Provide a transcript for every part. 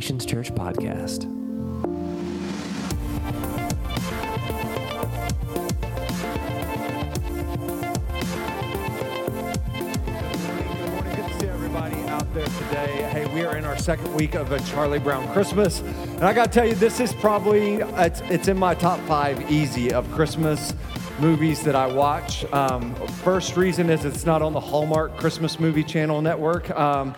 Nations Church podcast. Good morning. Good to see everybody out there today. Hey, we are in our second week of a Charlie Brown Christmas, and I got to tell you, this is probably it's, it's in my top five easy of Christmas movies that I watch. Um, first reason is it's not on the Hallmark Christmas Movie Channel network. Um,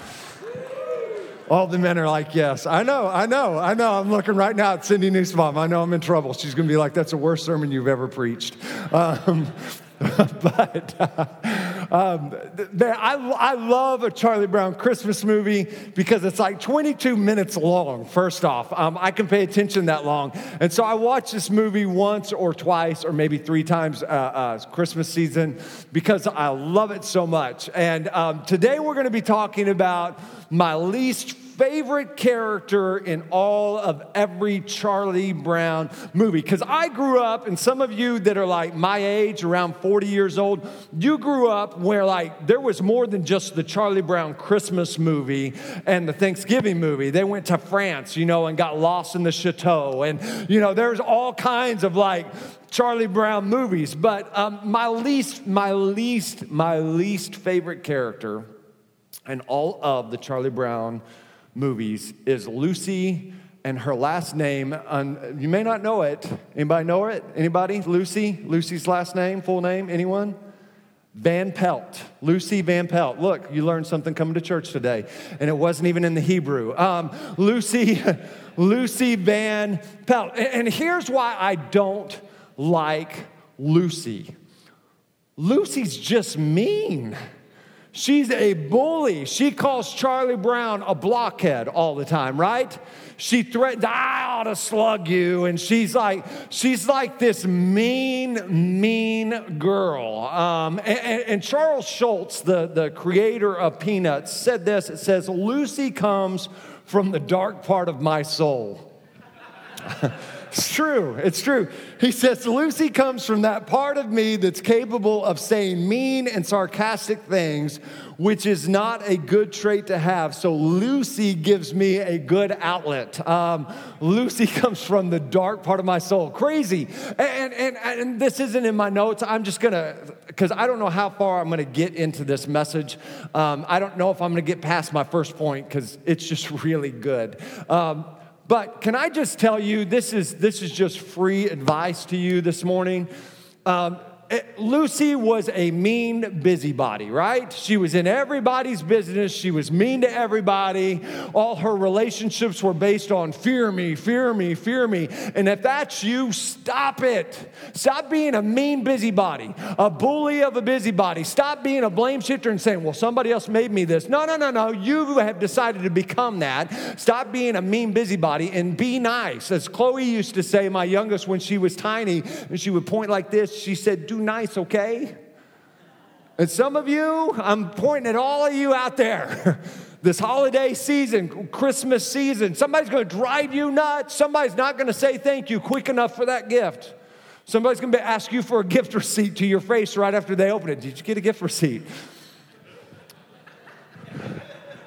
all the men are like, yes, I know, I know, I know. I'm looking right now at Cindy Nussbaum. I know I'm in trouble. She's going to be like, that's the worst sermon you've ever preached. Um, but uh, um, I, I love a Charlie Brown Christmas movie because it's like 22 minutes long, first off. Um, I can pay attention that long. And so I watch this movie once or twice or maybe three times uh, uh, Christmas season because I love it so much. And um, today we're going to be talking about my least favorite character in all of every Charlie Brown movie. Because I grew up, and some of you that are like my age, around 40 years old, you grew up where like there was more than just the Charlie Brown Christmas movie and the Thanksgiving movie. They went to France, you know, and got lost in the chateau. And, you know, there's all kinds of like Charlie Brown movies. But um, my least, my least, my least favorite character in all of the Charlie Brown movies is Lucy and her last name you may not know it. Anybody know it? Anybody? Lucy? Lucy's last name? Full name? Anyone? Van pelt. Lucy van pelt. Look you learned something coming to church today and it wasn't even in the hebrew. Um, lucy lucy van pelt. And here's why i don't like lucy. Lucy's just mean She's a bully. She calls Charlie Brown a blockhead all the time, right? She threatens, I ought to slug you. And she's like, she's like this mean, mean girl. Um, and, and Charles Schulz, the, the creator of Peanuts, said this it says, Lucy comes from the dark part of my soul. It's true. It's true. He says, Lucy comes from that part of me that's capable of saying mean and sarcastic things, which is not a good trait to have. So Lucy gives me a good outlet. Um, Lucy comes from the dark part of my soul. Crazy. And, and, and this isn't in my notes. I'm just going to, because I don't know how far I'm going to get into this message. Um, I don't know if I'm going to get past my first point because it's just really good. Um, but can I just tell you, this is, this is just free advice to you this morning. Um, Eh, Lucy was a mean busybody, right? She was in everybody's business. She was mean to everybody. All her relationships were based on fear me, fear me, fear me. And if that's you, stop it. Stop being a mean busybody, a bully of a busybody. Stop being a blame shifter and saying, well, somebody else made me this. No, no, no, no. You have decided to become that. Stop being a mean busybody and be nice. As Chloe used to say, my youngest, when she was tiny, and she would point like this, she said, do nice, okay? And some of you, I'm pointing at all of you out there. this holiday season, Christmas season, somebody's gonna drive you nuts. Somebody's not gonna say thank you quick enough for that gift. Somebody's gonna ask you for a gift receipt to your face right after they open it. Did you get a gift receipt?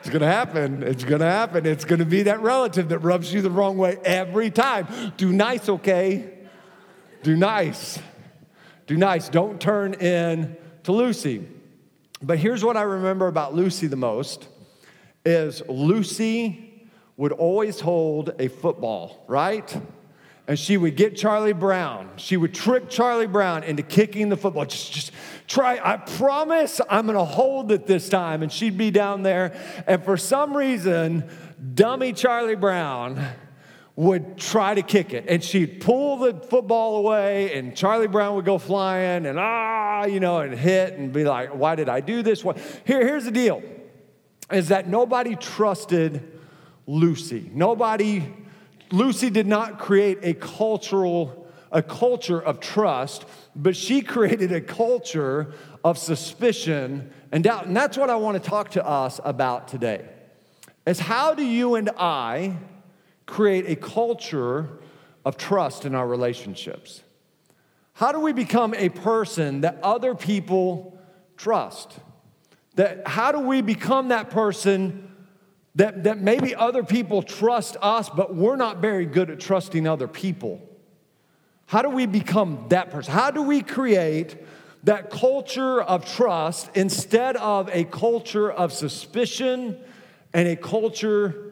It's gonna happen. It's gonna happen. It's gonna be that relative that rubs you the wrong way every time. Do nice, okay? Do nice. Do nice. Don't turn in to Lucy. But here's what I remember about Lucy the most is Lucy would always hold a football, right? And she would get Charlie Brown. She would trick Charlie Brown into kicking the football. Just, just try. I promise I'm going to hold it this time. And she'd be down there. And for some reason, dummy Charlie Brown would try to kick it. And she'd pull the football away, and Charlie Brown would go flying, and ah, you know, and hit and be like, why did I do this? What? Here, here's the deal is that nobody trusted Lucy. Nobody, Lucy did not create a cultural, a culture of trust, but she created a culture of suspicion and doubt. And that's what I want to talk to us about today. Is how do you and I create a culture of trust in our relationships? How do we become a person that other people trust? That how do we become that person that, that maybe other people trust us, but we're not very good at trusting other people. How do we become that person? How do we create that culture of trust instead of a culture of suspicion and a culture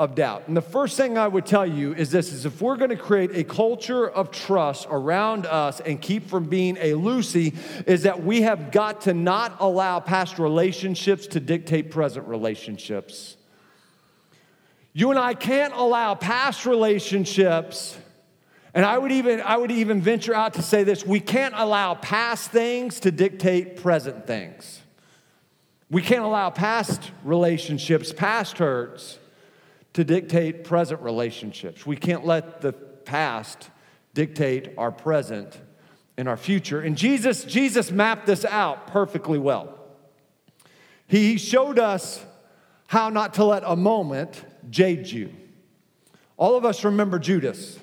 of doubt. And the first thing I would tell you is this is if we're going to create a culture of trust around us and keep from being a Lucy, is that we have got to not allow past relationships to dictate present relationships. You and I can't allow past relationships and I would even I would even venture out to say this, we can't allow past things to dictate present things. We can't allow past relationships, past hurts to dictate present relationships. We can't let the past dictate our present and our future. And Jesus Jesus mapped this out perfectly well. He showed us how not to let a moment jade you. All of us remember Judas.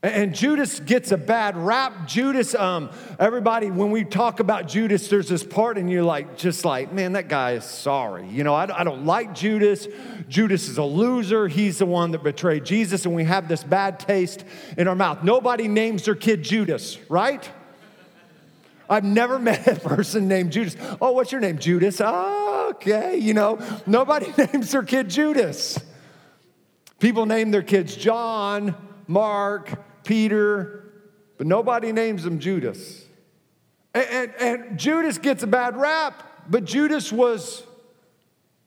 And Judas gets a bad rap. Judas, um, everybody, when we talk about Judas, there's this part, and you're like, just like, man, that guy is sorry. You know, I, I don't like Judas. Judas is a loser. He's the one that betrayed Jesus, and we have this bad taste in our mouth. Nobody names their kid Judas, right? I've never met a person named Judas. Oh, what's your name? Judas. Okay. You know, nobody names their kid Judas. People name their kids John, Mark, Peter, but nobody names him Judas. And, and, and, Judas gets a bad rap, but Judas was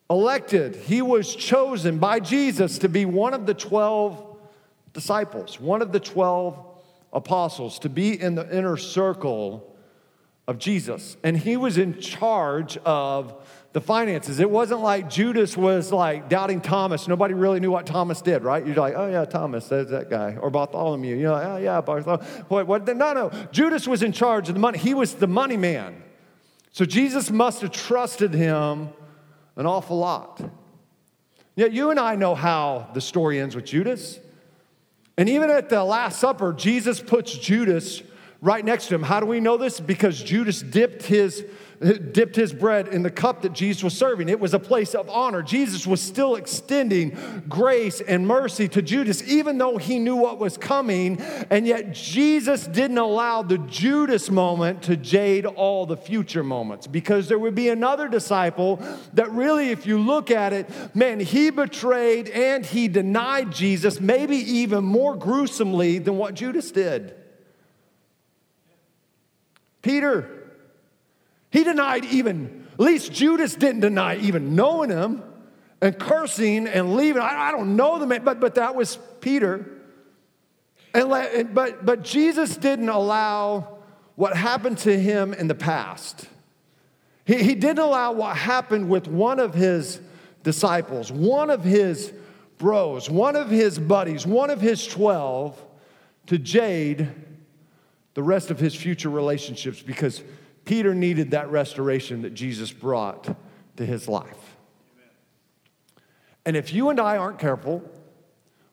elected. He was chosen by Jesus to be one of the 12 disciples, one of the 12 apostles, to be in the inner circle of Jesus. And he was in charge of the finances. It wasn't like Judas was like doubting Thomas. Nobody really knew what Thomas did, right? You're like, oh yeah, Thomas, there's that guy. Or Bartholomew. You're like, oh yeah, Bartholomew. What, what? No, no. Judas was in charge of the money. He was the money man. So Jesus must have trusted him an awful lot. Yet you and I know how the story ends with Judas. And even at the Last Supper, Jesus puts Judas right next to him. How do we know this? Because Judas dipped his dipped his bread in the cup that Jesus was serving. It was a place of honor. Jesus was still extending grace and mercy to Judas, even though he knew what was coming. And yet, Jesus didn't allow the Judas moment to jade all the future moments because there would be another disciple that really, if you look at it, man, he betrayed and he denied Jesus, maybe even more gruesomely than what Judas did. Peter. He denied even, at least Judas didn't deny even knowing him and cursing and leaving. I, I don't know the man, but, but that was Peter. And, but, but Jesus didn't allow what happened to him in the past. He, he didn't allow what happened with one of his disciples, one of his bros, one of his buddies, one of his 12 to jade the rest of his future relationships because Peter needed that restoration that Jesus brought to his life. And if you and I aren't careful,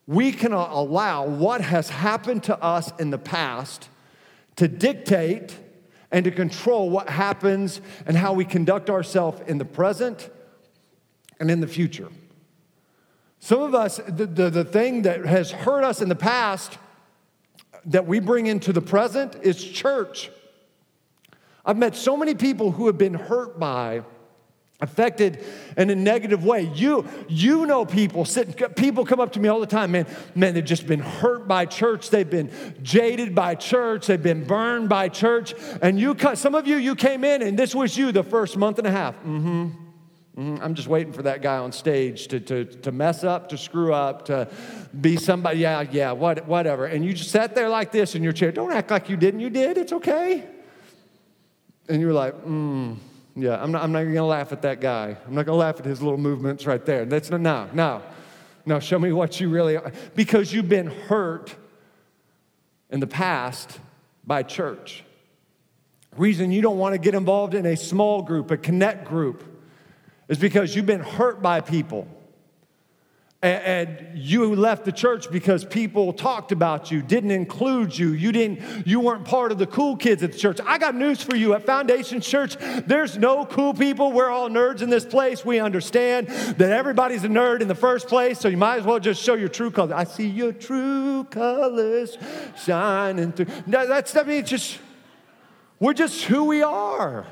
we cannot allow what has happened to us in the past to dictate and to control what happens and how we conduct ourselves in the present and in the future. Some of us, the, the, the, thing that has hurt us in the past that we bring into the present is church. I've met so many people who have been hurt by, affected in a negative way. You, you know people, sitting, people come up to me all the time, man, man, they've just been hurt by church. They've been jaded by church. They've been burned by church. And you, some of you, you came in and this was you the first month and a half. Mm-hmm. mm-hmm. I'm just waiting for that guy on stage to, to, to mess up, to screw up, to be somebody, yeah, yeah, what, whatever. And you just sat there like this in your chair. Don't act like you didn't. You did. It's okay. And you're like, mm, yeah, I'm not, I'm not to laugh at that guy. I'm not to laugh at his little movements right there. That's not, no, no. No, show me what you really are. Because you've been hurt in the past by church. Reason you don't want to get involved in a small group, a connect group, is because you've been hurt by people. And you left the church because people talked about you didn't include you. You didn't you weren't part of the cool kids at the church. I got news for you at foundation church. There's no cool people. We're all nerds in this place. We understand that everybody's a nerd in the first place so you might as well just show your true colors. I see your true colors shining through. That's i mean just we're just who we are.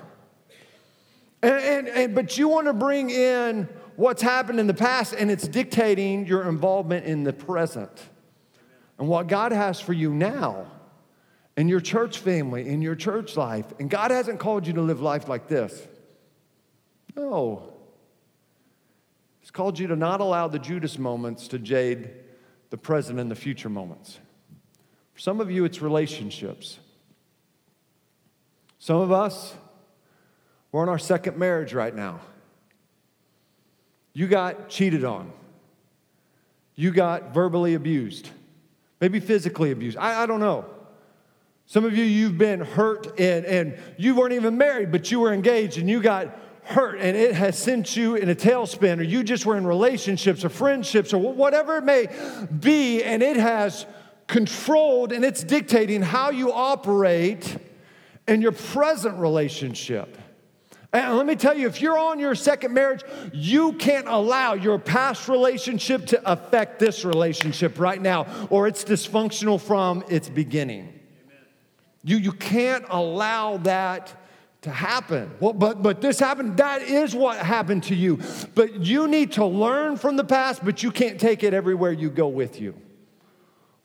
And, and, and but you want to bring in what's happened in the past and it's dictating your involvement in the present and what God has for you now in your church family, in your church life. And God hasn't called you to live life like this. No. He's called you to not allow the Judas moments to jade the present and the future moments. For some of you, it's relationships. Some of us, we're on our second marriage right now. You got cheated on. You got verbally abused, maybe physically abused. I, I don't know. Some of you, you've been hurt and, and you weren't even married, but you were engaged and you got hurt and it has sent you in a tailspin, or you just were in relationships or friendships or whatever it may be, and it has controlled and it's dictating how you operate in your present relationship. And let me tell you, if you're on your second marriage, you can't allow your past relationship to affect this relationship right now, or it's dysfunctional from its beginning. You, you can't allow that to happen. Well, but, but this happened, that is what happened to you. But you need to learn from the past, but you can't take it everywhere you go with you.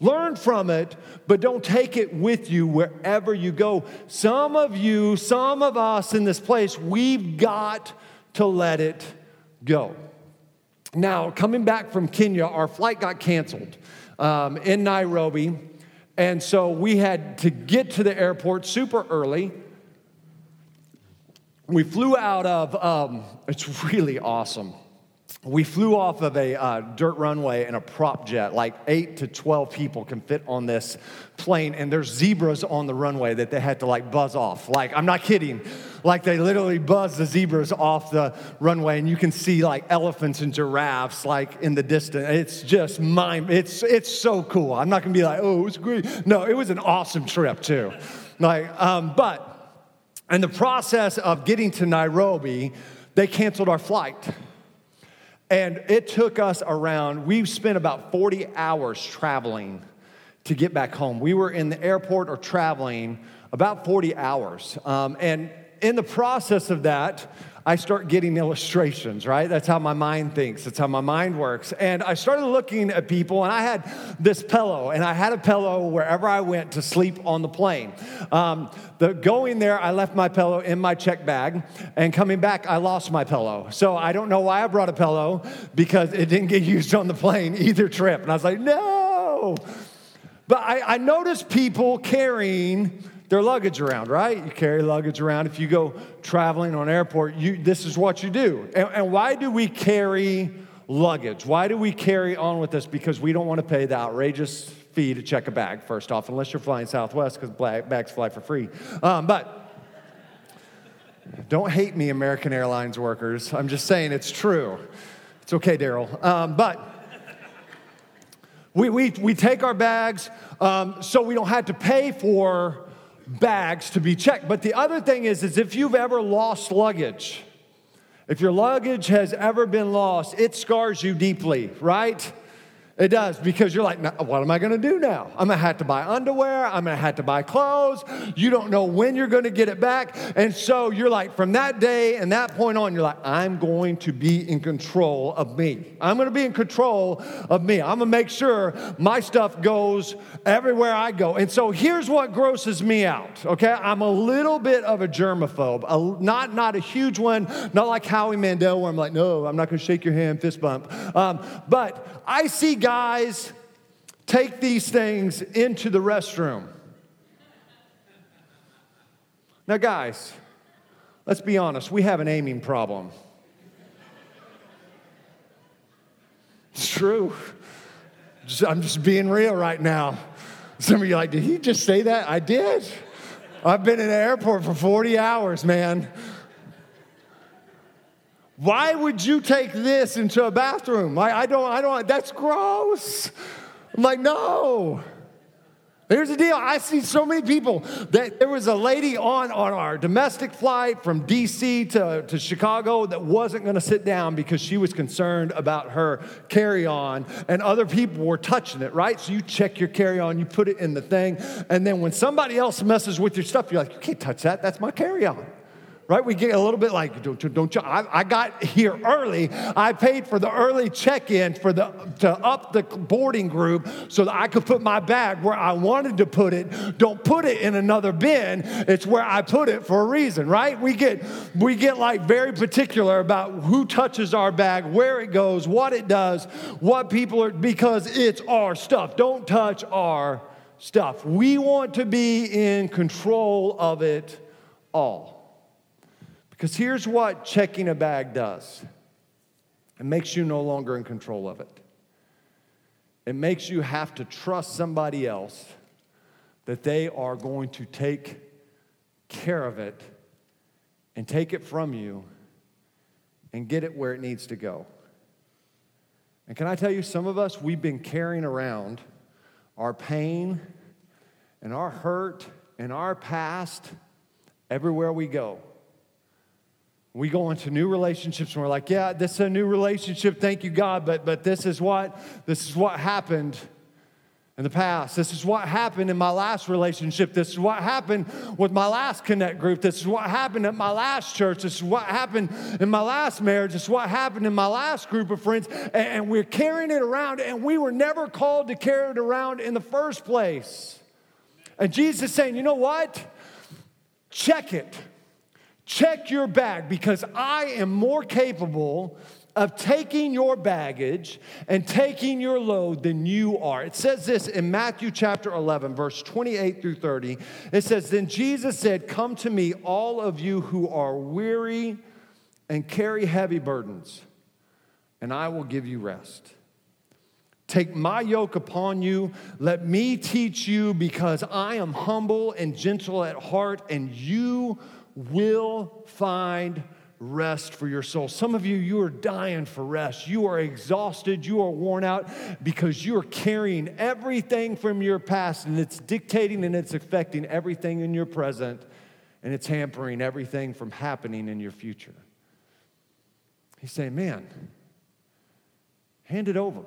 Learn from it, but don't take it with you wherever you go. Some of you, some of us in this place, we've got to let it go. Now, coming back from Kenya, our flight got canceled um, in Nairobi. And so we had to get to the airport super early. We flew out of, um, it's really awesome. We flew off of a uh, dirt runway in a prop jet. Like eight to 12 people can fit on this plane, and there's zebras on the runway that they had to like buzz off. Like, I'm not kidding. Like, they literally buzz the zebras off the runway, and you can see like elephants and giraffes like in the distance. It's just mind, it's, it's so cool. I'm not gonna be like, oh, it was great. No, it was an awesome trip too. Like, um, but in the process of getting to Nairobi, they canceled our flight. And it took us around, we spent about 40 hours traveling to get back home. We were in the airport or traveling about 40 hours. Um, and in the process of that, I start getting illustrations, right? That's how my mind thinks. That's how my mind works. And I started looking at people, and I had this pillow, and I had a pillow wherever I went to sleep on the plane. Um, the, going there, I left my pillow in my check bag, and coming back, I lost my pillow. So I don't know why I brought a pillow because it didn't get used on the plane either trip. And I was like, no. But I, I noticed people carrying their luggage around, right? You carry luggage around. If you go traveling on airport, you, this is what you do. And, and why do we carry luggage? Why do we carry on with this? Because we don't want to pay the outrageous fee to check a bag, first off, unless you're flying Southwest, because bags fly for free. Um, but don't hate me, American Airlines workers. I'm just saying it's true. It's okay, Daryl. Um, but we, we, we take our bags um, so we don't have to pay for bags to be checked. But the other thing is, is if you've ever lost luggage, if your luggage has ever been lost, it scars you deeply, right? It does because you're like, what am I going to do now? I'm going to have to buy underwear. I'm going to have to buy clothes. You don't know when you're going to get it back. And so you're like, from that day and that point on, you're like, I'm going to be in control of me. I'm going to be in control of me. I'm going to make sure my stuff goes everywhere I go. And so here's what grosses me out, okay? I'm a little bit of a germaphobe, a, not, not a huge one, not like Howie Mandel, where I'm like, no, I'm not going to shake your hand, fist bump. Um, but I see guys take these things into the restroom. Now, guys, let's be honest, we have an aiming problem. It's true. I'm just being real right now. Some of you like, did he just say that? I did. I've been in the airport for 40 hours, man. Why would you take this into a bathroom? Like, I don't, I don't, that's gross. I'm like, no. Here's the deal. I see so many people that there was a lady on, on our domestic flight from DC to, to Chicago that wasn't going to sit down because she was concerned about her carry on, and other people were touching it, right? So you check your carry on, you put it in the thing, and then when somebody else messes with your stuff, you're like, you can't touch that. That's my carry on right? We get a little bit like, don't, you? don't you? I, I, got here early. I paid for the early check-in for the to up the boarding group so that I could put my bag where I wanted to put it. Don't put it in another bin. It's where I put it for a reason, right? We get we get like very particular about who touches our bag, where it goes, what it does, what people are because it's our stuff. Don't touch our stuff. We want to be in control of it all. Because here's what checking a bag does it makes you no longer in control of it. It makes you have to trust somebody else that they are going to take care of it and take it from you and get it where it needs to go. And can I tell you, some of us, we've been carrying around our pain and our hurt and our past everywhere we go. We go into new relationships and we're like, yeah, this is a new relationship, thank you, God, but, but this is what this is what happened in the past. This is what happened in my last relationship. This is what happened with my last connect group. This is what happened at my last church. This is what happened in my last marriage. This is what happened in my last group of friends. And, we're carrying it around, and we were never called to carry it around in the first place. And Jesus is saying, you know what? Check it. Check your bag because I am more capable of taking your baggage and taking your load than you are. It says this in Matthew chapter 11, verse 28 through 30. It says, Then Jesus said, Come to me, all of you who are weary and carry heavy burdens, and I will give you rest. Take my yoke upon you. Let me teach you, because I am humble and gentle at heart, and you will find rest for your soul. Some of you, you are dying for rest. You are exhausted. You are worn out because you are carrying everything from your past and it's dictating and it's affecting everything in your present and it's hampering everything from happening in your future. He's saying, man, hand it over.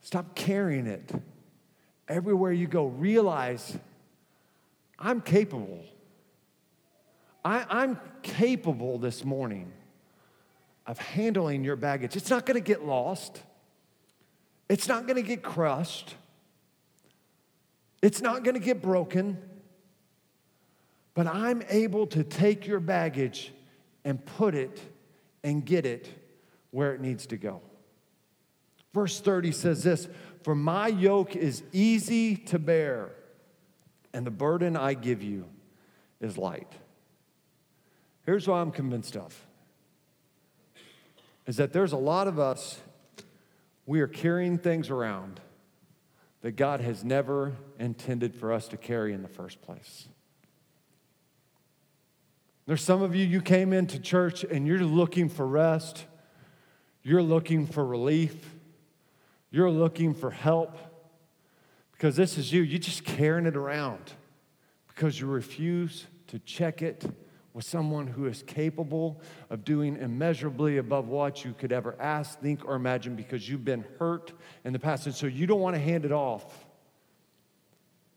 Stop carrying it. Everywhere you go, realize I'm capable. I, am capable this morning of handling your baggage. It's not going to get lost, it's not going to get crushed, it's not going to get broken. But I'm able to take your baggage and put it and get it where it needs to go. Verse 30 says this For my yoke is easy to bear, and the burden I give you is light. Here's what I'm convinced of is that there's a lot of us, we are carrying things around that God has never intended for us to carry in the first place. There's some of you, you came into church and you're looking for rest, you're looking for relief, you're looking for help because this is you. You're just carrying it around because you refuse to check it with someone who is capable of doing immeasurably above what you could ever ask, think, or imagine because you've been hurt in the past. And so you don't want to hand it off.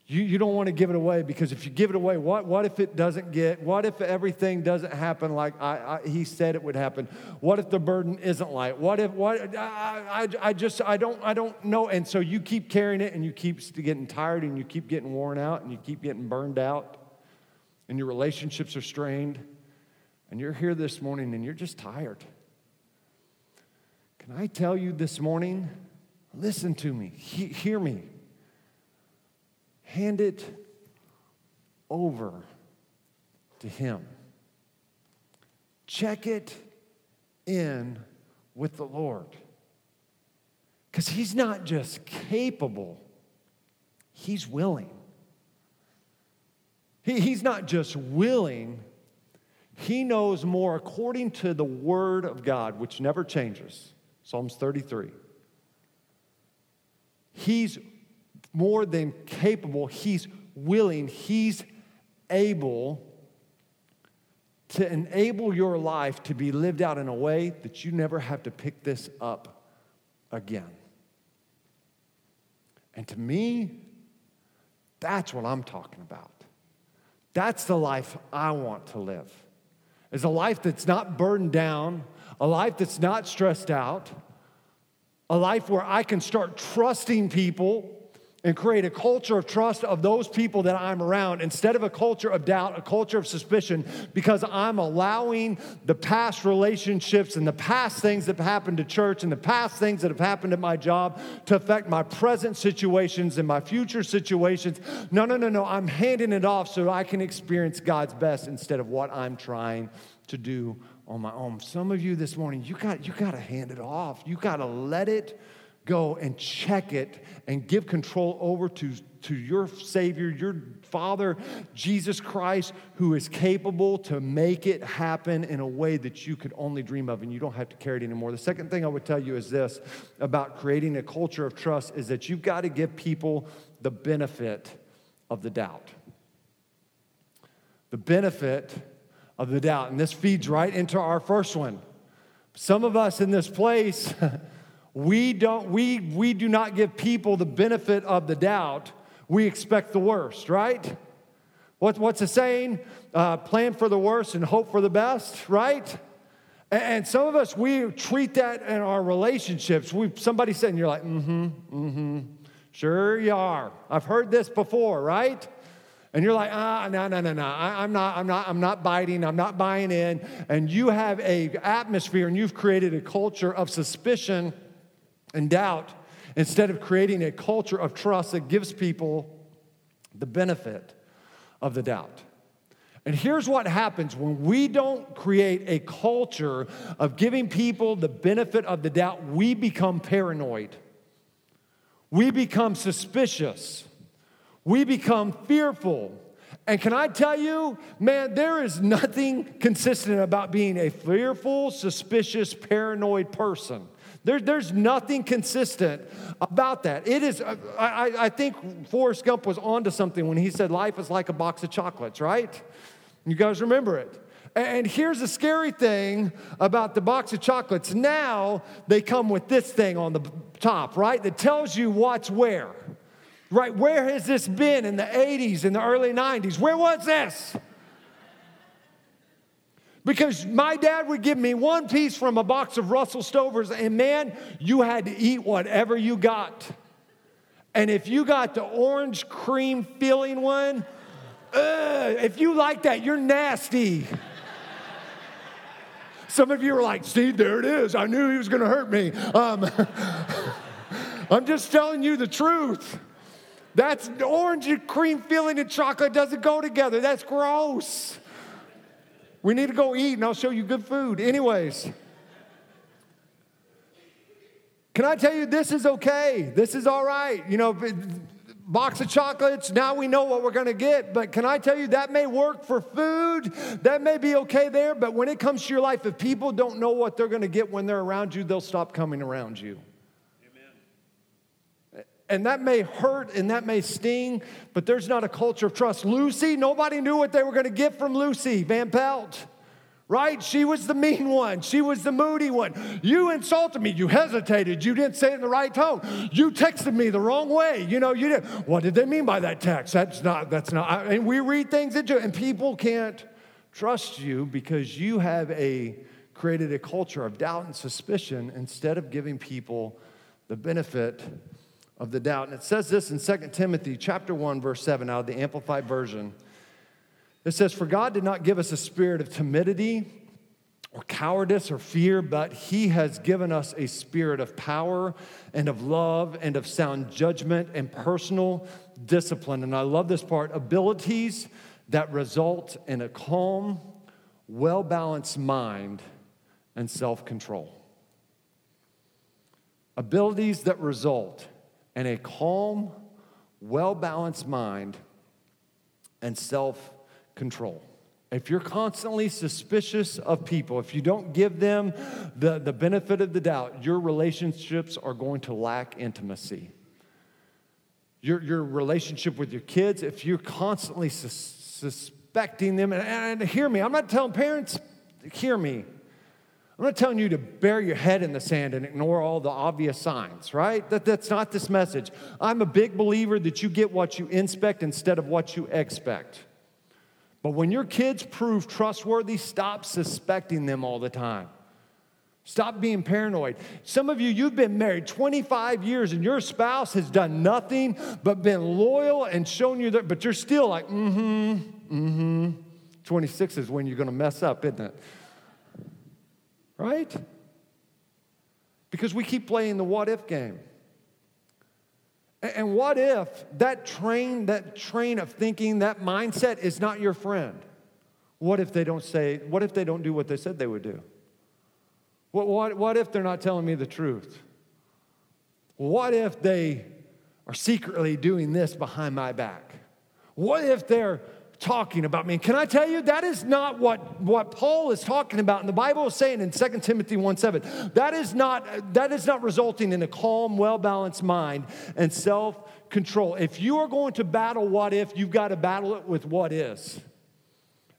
You, you don't want to give it away because if you give it away, what, what if it doesn't get, what if everything doesn't happen like I, I, he said it would happen? What if the burden isn't light? What if, what, I, I, I just, I don't, I don't know. And so you keep carrying it and you keep getting tired and you keep getting worn out and you keep getting burned out and your relationships are strained, and you're here this morning and you're just tired. Can I tell you this morning? Listen to me, he- hear me. Hand it over to Him. Check it in with the Lord. Because He's not just capable, He's willing. He, he's not just willing, He knows more according to the word of God, which never changes. Psalms 33. He's more than capable, he's willing, he's able to enable your life to be lived out in a way that you never have to pick this up again. And to me, that's what I'm talking about. That's the life I want to live. Is a life that's not burdened down, a life that's not stressed out, a life where I can start trusting people and create a culture of trust of those people that I'm around instead of a culture of doubt, a culture of suspicion, because I'm allowing the past relationships and the past things that have happened to church and the past things that have happened at my job to affect my present situations and my future situations. No, no, no, no. I'm handing it off so I can experience God's best instead of what I'm trying to do on my own. Some of you this morning, you got, you got to hand it off. You got to let it go and check it and give control over to, to your Savior, your Father, Jesus Christ, who is capable to make it happen in a way that you could only dream of, and you don't have to carry it anymore. The second thing I would tell you is this about creating a culture of trust is that you've got to give people the benefit of the doubt. The benefit of the doubt. And this feeds right into our first one. Some of us in this place, We don't we we do not give people the benefit of the doubt. We expect the worst, right? What, what's the saying? Uh, plan for the worst and hope for the best, right? And, some of us we treat that in our relationships. We somebody said, and you're like, mm-hmm, mm-hmm. Sure you are. I've heard this before, right? and you're like, ah, no, no, no, no. I, am not, I'm not, I'm not biting. I'm not buying in. And you have a atmosphere, and you've created a culture of suspicion and doubt instead of creating a culture of trust that gives people the benefit of the doubt. And here's what happens when we don't create a culture of giving people the benefit of the doubt, we become paranoid. We become suspicious. We become fearful. And can I tell you, man, there is nothing consistent about being a fearful, suspicious, paranoid person. There, there's nothing consistent about that. It is, uh, I, I think Forrest Gump was onto something when he said life is like a box of chocolates, right? You guys remember it. And here's the scary thing about the box of chocolates. Now they come with this thing on the top, right? That tells you what's where. Right? Where has this been in the 80s, in the early 90s? Where was this? Because my dad would give me one piece from a box of Russell Stovers, and man, you had to eat whatever you got. And if you got the orange cream filling one, ugh, if you like that, you're nasty. Some of you are like, see, there it is. I knew he was going to hurt me. Um, I'm just telling you the truth. That's orange and cream filling and chocolate doesn't go together. That's gross. We need to go eat and I'll show you good food. Anyways, can I tell you this is okay? This is all right. You know, box of chocolates, now we know what we're to get. But can I tell you that may work for food? That may be okay there. But when it comes to your life, if people don't know what they're to get when they're around you, they'll stop coming around you. And that may hurt and that may sting, but there's not a culture of trust. Lucy, nobody knew what they were going to get from Lucy Van Pelt, right? She was the mean one. She was the moody one. You insulted me. You hesitated. You didn't say it in the right tone. You texted me the wrong way. You know, you did. What did they mean by that text? That's not, that's not. And we read things into it, and people can't trust you because you have a created a culture of doubt and suspicion instead of giving people the benefit of the doubt. And it says this in 2 Timothy chapter 1 verse 7 out of the amplified version. It says for God did not give us a spirit of timidity or cowardice or fear, but he has given us a spirit of power and of love and of sound judgment and personal discipline. And I love this part, abilities that result in a calm, well-balanced mind and self-control. Abilities that result and a calm, well balanced mind and self control. if you're constantly suspicious of people, if you don't give them the, the benefit of the doubt, your relationships are going to lack intimacy. Your, your relationship with your kids, if you're constantly sus- suspecting them, and, and hear me, I'm not telling parents, hear me. I'm not telling you to bury your head in the sand and ignore all the obvious signs, right? That, that's not this message. I'm a big believer that you get what you inspect instead of what you expect. But when your kids prove trustworthy, stop suspecting them all the time. Stop being paranoid. Some of you, you've been married 25 years and your spouse has done nothing but been loyal and shown you that, but you're still like, mm hmm, mm hmm. 26 is when you're to mess up, isn't it? Right? Because we keep playing the what if game. And what if that train, that train of thinking, that mindset is not your friend? What if they don't say, what if they don't do what they said they would do? What, what, what if they're not telling me the truth? What if they are secretly doing this behind my back? What if they're talking about me. And can I tell you, that is not what, what Paul is talking about. And the Bible is saying in 2 Timothy 1 7, that is not, that is not resulting in a calm, well balanced mind and self control. If you are going to battle what if, you've got to battle it with what is.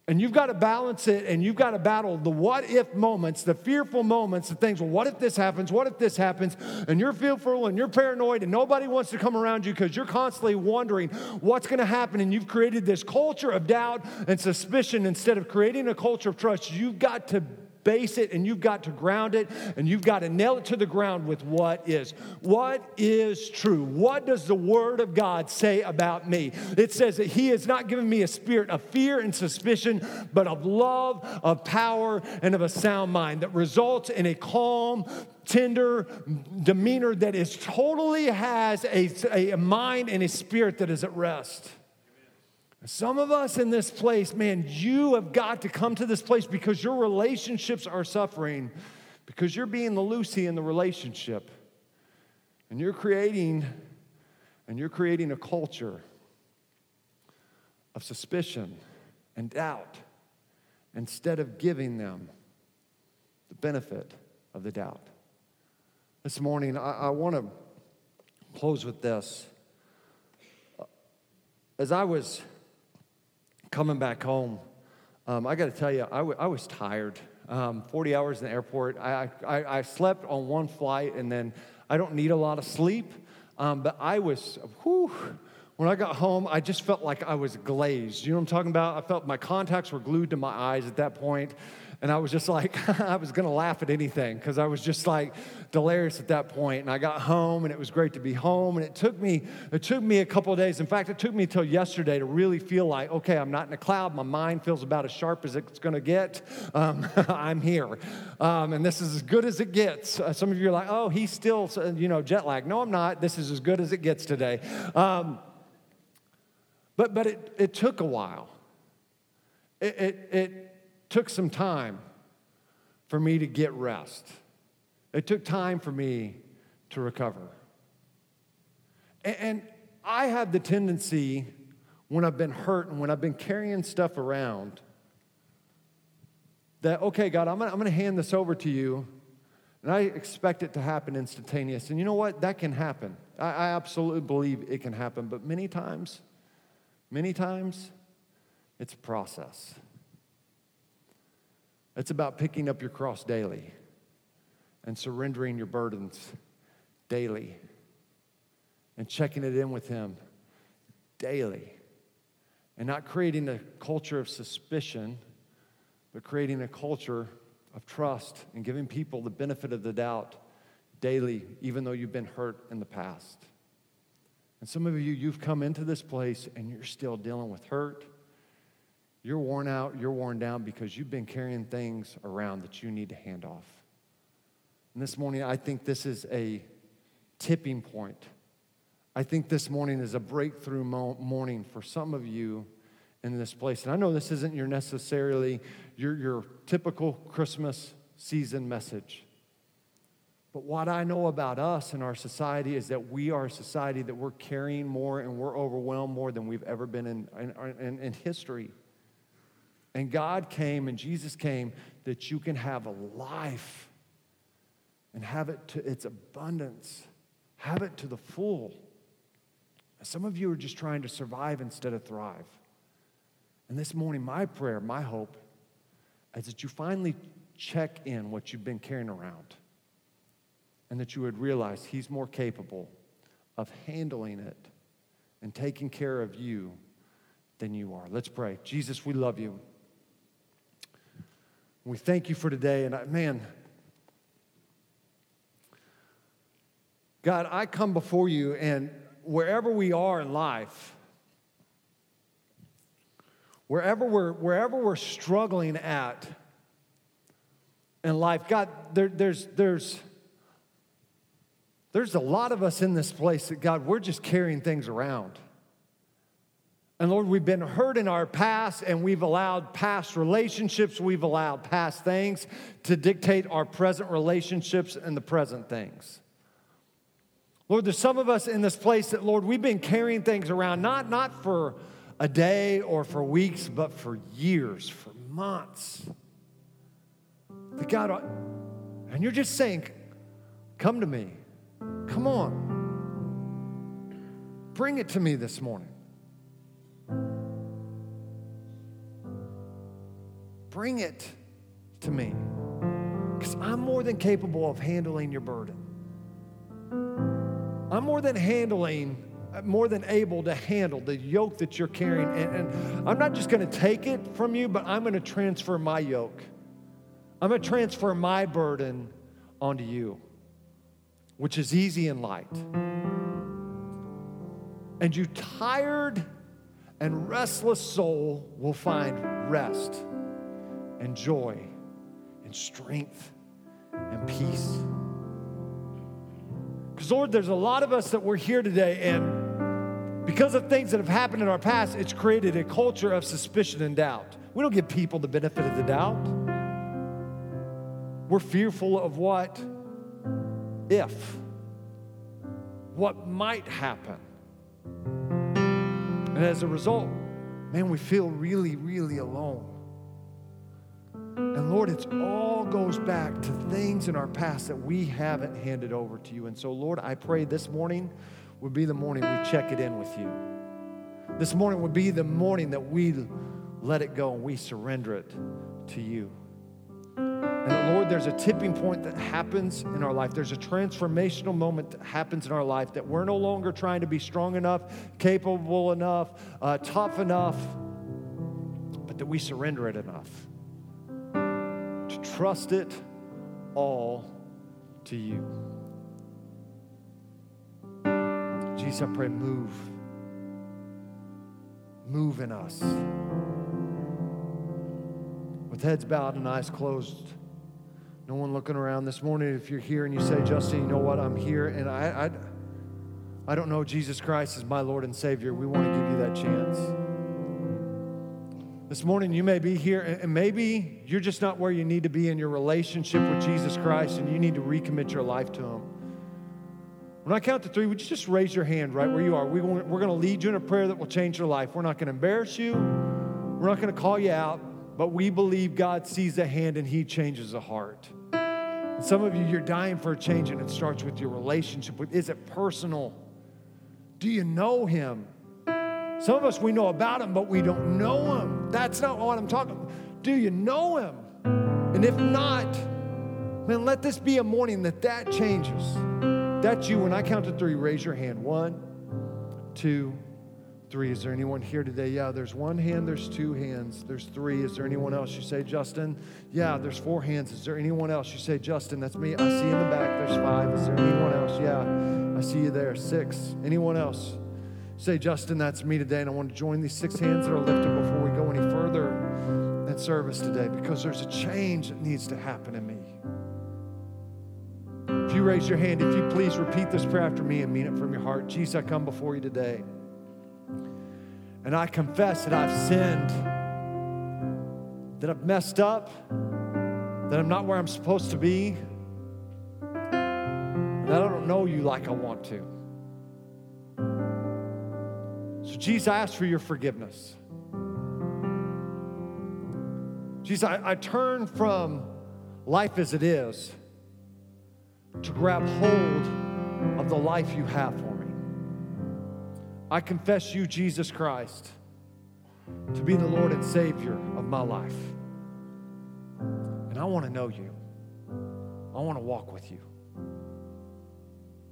And you've got to balance it and you've got to battle the what if moments, the fearful moments, the things, well, what if this happens? What if this happens? And you're fearful and you're paranoid and nobody wants to come around you because you're constantly wondering what's going to happen. And you've created this culture of doubt and suspicion instead of creating a culture of trust. You've got to base it and you've got to ground it and you've got to nail it to the ground with what is. What is true? What does the Word of God say about me? It says that He has not given me a spirit of fear and suspicion, but of love, of power, and of a sound mind that results in a calm, tender demeanor that is totally has a, a mind and a spirit that is at rest. Some of us in this place, man, you have got to come to this place because your relationships are suffering, because you're being the Lucy in the relationship. And you're creating, and you're creating a culture of suspicion and doubt instead of giving them the benefit of the doubt. This morning, I, I want to close with this. As I was coming back home, um, I got to tell you, I, w- I was tired. Um, 40 hours in the airport. I, I, I, slept on one flight, and then I don't need a lot of sleep. Um, but I was, whew, when I got home, I just felt like I was glazed. You know what I'm talking about? I felt my contacts were glued to my eyes at that point. And I was just like, I was going to laugh at anything because I was just like delirious at that point. And I got home and it was great to be home. And it took me, it took me a couple of days. In fact, it took me until yesterday to really feel like, okay, I'm not in a cloud. My mind feels about as sharp as it's going to get. Um, I'm here. Um, and this is as good as it gets. Uh, some of you are like, oh, he's still, uh, you know, jet lag. No, I'm not. This is as good as it gets today. Um, but but it, it took a while. It, it, it took some time for me to get rest. It took time for me to recover. And, and I have the tendency when I've been hurt and when I've been carrying stuff around that, okay, God, I'm gonna, I'm gonna hand this over to you, and I expect it to happen instantaneous. And you know what? That can happen. I, I absolutely believe it can happen, but many times, many times, it's a process. It's about picking up your cross daily and surrendering your burdens daily and checking it in with Him daily and not creating a culture of suspicion, but creating a culture of trust and giving people the benefit of the doubt daily, even though you've been hurt in the past. And some of you, you've come into this place and you're still dealing with hurt you're worn out, you're worn down because you've been carrying things around that you need to hand off. And this morning, I think this is a tipping point. I think this morning is a breakthrough morning for some of you in this place. And I know this isn't your necessarily your, your typical Christmas season message. But what I know about us and our society is that we are a society that we're carrying more and we're overwhelmed more than we've ever been in, in, in, in history. And God came and Jesus came that you can have a life and have it to its abundance, have it to the full. Some of you are just trying to survive instead of thrive. And this morning, my prayer, my hope, is that you finally check in what you've been carrying around and that you would realize He's more capable of handling it and taking care of you than you are. Let's pray. Jesus, we love you. We thank you for today. And I, man, God, I come before you, and wherever we are in life, wherever we're, wherever we're struggling at in life, God, there, there's, there's, there's a lot of us in this place that, God, we're just carrying things around. And Lord, we've been hurt in our past and we've allowed past relationships, we've allowed past things to dictate our present relationships and the present things. Lord, there's some of us in this place that, Lord, we've been carrying things around, not, not for a day or for weeks, but for years, for months. That God, and you're just saying, Come to me. Come on. Bring it to me this morning. Bring it to me. Because I'm more than capable of handling your burden. I'm more than handling, uh, more than able to handle the yoke that you're carrying. And, and I'm not just going to take it from you, but I'm going to transfer my yoke. I'm going to transfer my burden onto you, which is easy and light. And you tired and restless soul will find rest and joy and strength and peace. Because, Lord, there's a lot of us that we're here today, and because of things that have happened in our past, it's created a culture of suspicion and doubt. We don't give people the benefit of the doubt. We're fearful of what if, what might happen. And as a result, man, we feel really, really alone. And Lord, it all goes back to things in our past that we haven't handed over to you. And so, Lord, I pray this morning would be the morning we check it in with you. This morning would be the morning that we let it go and we surrender it to you. And Lord, there's a tipping point that happens in our life. There's a transformational moment that happens in our life that we're no longer trying to be strong enough, capable enough, uh, tough enough, but that we surrender it enough trust it all to you. Jesus, I pray, move. Move in us. With heads bowed and eyes closed, no one looking around this morning. If you're here and you say, Justin, you know what? I'm here and I, I, I don't know Jesus Christ as my Lord and Savior. We want to give you that chance. This morning, you may be here, and maybe you're just not where you need to be in your relationship with Jesus Christ, and you need to recommit your life to Him. When I count to three, would you just raise your hand right where you are? We, we're going to lead you in a prayer that will change your life. We're not going to embarrass you, we're not going to call you out, but we believe God sees a hand and He changes a heart. And some of you, you're dying for a change, and it starts with your relationship. With, is it personal? Do you know Him? Some of us, we know about him, but we don't know him. That's not what I'm talking about. Do you know him? And if not, man, let this be a morning that that changes. That's you. When I count to three, raise your hand. One, two, three. Is there anyone here today? Yeah, there's one hand, there's two hands, there's three. Is there anyone else? You say, Justin? Yeah, there's four hands. Is there anyone else? You say, Justin, that's me. I see in the back, there's five. Is there anyone else? Yeah, I see you there. Six. Anyone else? Say, Justin, that's me today, and I want to join these six hands that are lifted before we further in service today because there's a change that needs to happen in me. If you raise your hand, if you please repeat this prayer after me and mean it from your heart. Jesus, I come before you today. And I confess that I've sinned, that I've messed up, that I'm not where I'm supposed to be, that I don't know you like I want to. So, Jesus, I ask for your forgiveness. Jesus, I, I turn from life as it is to grab hold of the life you have for me. I confess you, Jesus Christ, to be the Lord and Savior of my life. And I want to know you. I want to walk with you.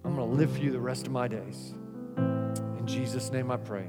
I'm going to live for you the rest of my days. In Jesus' name I pray.